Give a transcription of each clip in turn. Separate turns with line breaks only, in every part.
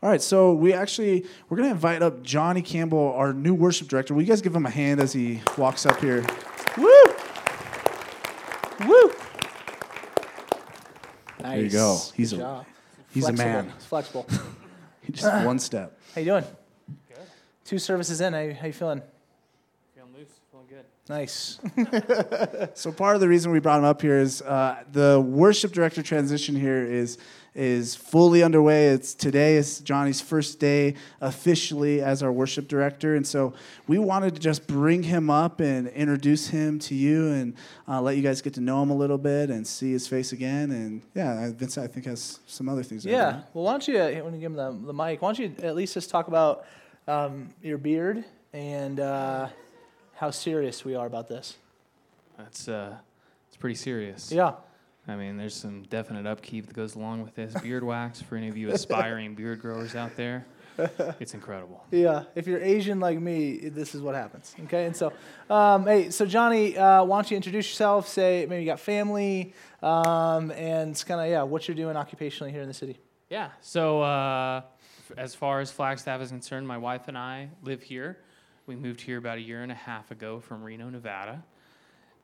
All right, so we actually we're gonna invite up Jonny Campbell, our new worship director. Will you guys give him a hand as he walks up here? Woo! Woo!
Nice.
There you go. He's
Good
a
job.
he's a
Flexible.
man.
It's flexible.
Just one step.
How you doing? Good. Two services in. How you, how you feeling?
Feeling loose, feeling good.
Nice.
So part of the reason we brought him up here is uh, the worship director transition here is is fully underway. It's today is Jonny's first day officially as our worship director, and so we wanted to just bring him up and introduce him to you and uh, let you guys get to know him a little bit and see his face again. And yeah, Vincent I think has some other things.
yeah.
that.
Well, why don't you, uh, when you give him the, the mic, why don't you at least just talk about um, your beard and uh, how serious we are about this?
That's uh, it's pretty serious.
Yeah.
I mean, there's some definite upkeep that goes along with this. Beard wax for any of you aspiring beard growers out there, it's incredible.
Yeah, if you're Asian like me, this is what happens. Okay, and so, um, hey, so Jonny, uh, why don't you introduce yourself? Say maybe you got family, um, and it's kind of yeah, what you're doing occupationally here in the city.
Yeah. So uh, as far as Flagstaff is concerned, my wife and I live here. We moved here about a year and a half ago from Reno, Nevada.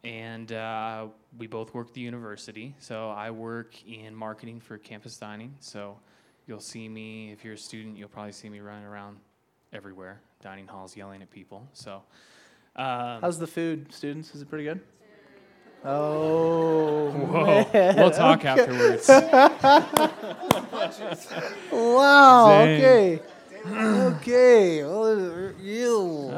And uh, we both work at the university. So I work in marketing for campus dining. So you'll see me, if you're a student, you'll probably see me running around everywhere, dining halls, yelling at people. So um,
How's the food, students? Is it pretty good? Oh,
whoa,
man.
we'll talk afterwards.
Wow.
Dang.
Okay. okay.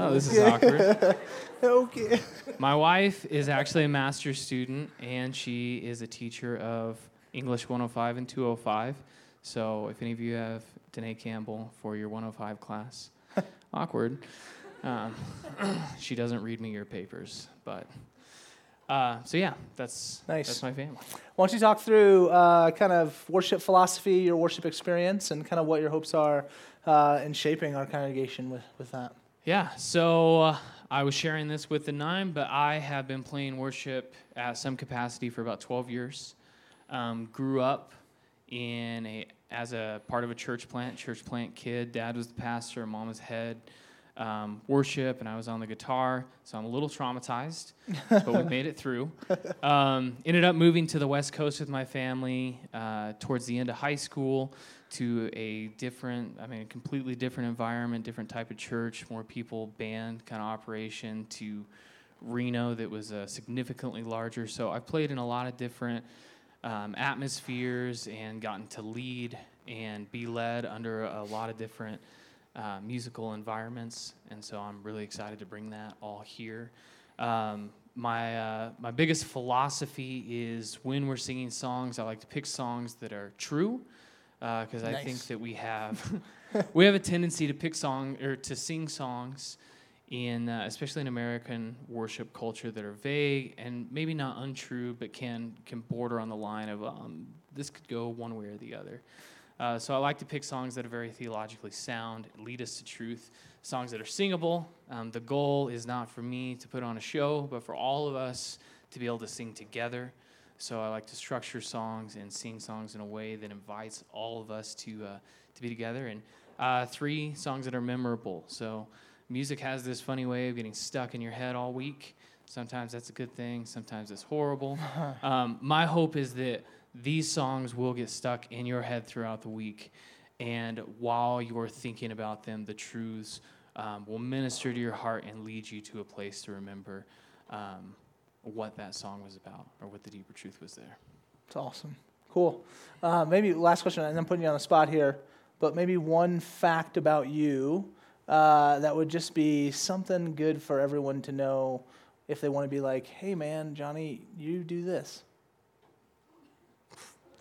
Oh.
This is awkward.
okay.
My wife is actually a master's student, and she is a teacher of English 105 and 205. So if any of you have Danae Campbell for your 105 class, awkward. Um, she doesn't read me your papers, but uh, so yeah, that's
Nice.
That's my family.
Why don't you talk through uh, kind of worship philosophy, your worship experience, and kind of what your hopes are uh, in shaping our congregation with, with that?
Yeah, so uh, I was sharing this with the nine, but I have been playing worship at some capacity for about 12 years. Um, grew up in a as a part of a church plant, church plant kid. Dad was the pastor, mom was head um, worship, and I was on the guitar. So I'm a little traumatized, but we made it through. Um, ended up moving to the West Coast with my family uh, towards the end of high school to a different, I mean, a completely different environment, different type of church, more people, band kind of operation to Reno that was uh, significantly larger. So I've played in a lot of different um, atmospheres and gotten to lead and be led under a lot of different uh, musical environments. And so I'm really excited to bring that all here. Um, my, uh, my biggest philosophy is when we're singing songs, I like to pick songs that are true because I think that we have we have a tendency to pick song or to sing songs in uh, especially in American worship culture that are vague and maybe not untrue, but can can border on the line of um, this could go one way or the other. Uh, so I like to pick songs that are very theologically sound, lead us to truth, songs that are singable. Um, the goal is not for me to put on a show, but for all of us to be able to sing together. So I like to structure songs and sing songs in a way that invites all of us to uh, to be together. And uh, three songs that are memorable. So music has this funny way of getting stuck in your head all week. Sometimes that's a good thing. Sometimes it's horrible. um, my hope is that these songs will get stuck in your head throughout the week, and while you're thinking about them, the truths um, will minister to your heart and lead you to a place to remember. Um, what that song was about or what the deeper truth was there.
It's awesome. Cool. Uh, maybe last question, and I'm putting you on the spot here, but maybe one fact about you uh, that would just be something good for everyone to know if they want to be like, hey, man, Jonny, you do this.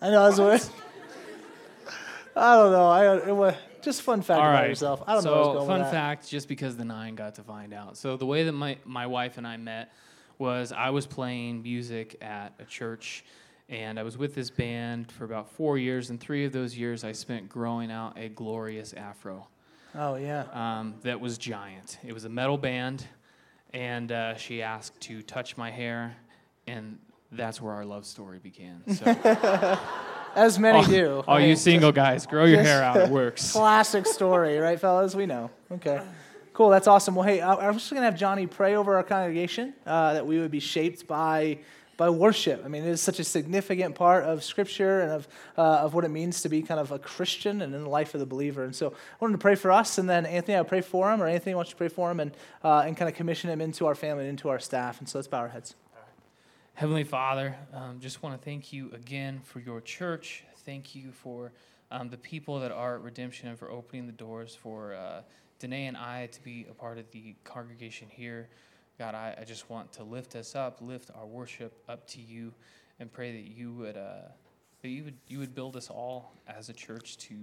I know that's what. I don't know. I it was just fun fact
All
about
right.
yourself. I don't
so
know. What's going
fun fact, just because the nine got to find out. So the way that my my wife and I met was I was playing music at a church, and I was with this band for about four years, and three of those years I spent growing out a glorious afro
Oh yeah.
um, that was giant. It was a metal band, and uh, she asked to touch my hair, and that's where our love story began. So
as many
all,
do.
All you single guys, grow your hair out. It works.
Classic story, right, fellas? We know. Okay. Cool. That's awesome. Well, hey, I- I'm just going to have Jonny pray over our congregation uh, that we would be shaped by by worship. I mean, it is such a significant part of Scripture and of uh, of what it means to be kind of a Christian and in the life of the believer. And so, I wanted to pray for us, and then Anthony, I'll pray for him, or Anthony wants to pray for him, and uh, and kind of commission him into our family and into our staff. And so, let's bow our heads.
Heavenly Father, um, just want to thank you again for your church. Thank you for um, the people that are at Redemption and for opening the doors for uh, Danae and I to be a part of the congregation here. God, I, I just want to lift us up, lift our worship up to you, and pray that you would uh, that you would you would build us all as a church to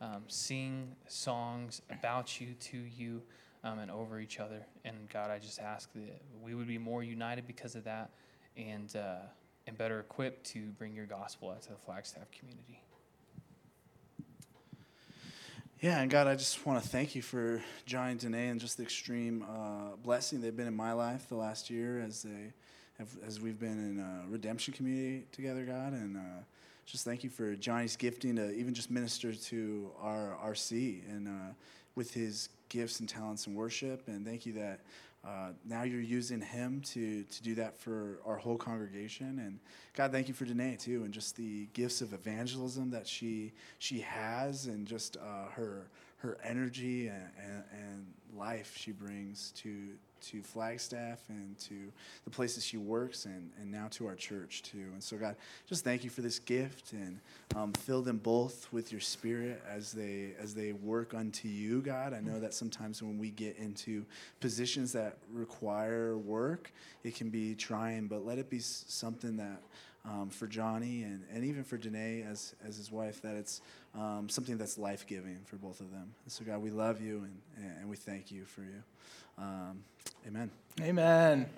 um, sing songs about you, to you, um, and over each other. And God, I just ask that we would be more united because of that and uh, and better equipped to bring your gospel out to the Flagstaff community.
Yeah, and God, I just want to thank you for Jonny and Danae and just the extreme uh, blessing they've been in my life the last year as they have, as we've been in a redemption community together, God, and uh, just thank you for Jonny's gifting to even just minister to our RC and uh, with his gifts and talents in worship, and thank you that uh, now you're using him to to do that for our whole congregation. And God, thank you for Danae too, and just the gifts of evangelism that she she has, and just uh, her her energy and, and, and life she brings to to Flagstaff and to the places she works and, and now to our church too. And so God, just thank you for this gift and um, fill them both with your spirit as they as they work unto you, God. I know that sometimes when we get into positions that require work, it can be trying, but let it be something that um, for Jonny and, and even for Danae as, as his wife, that it's um, something that's life giving for both of them. And so, God, we love you and, and we thank you for you. Um, amen.
Amen.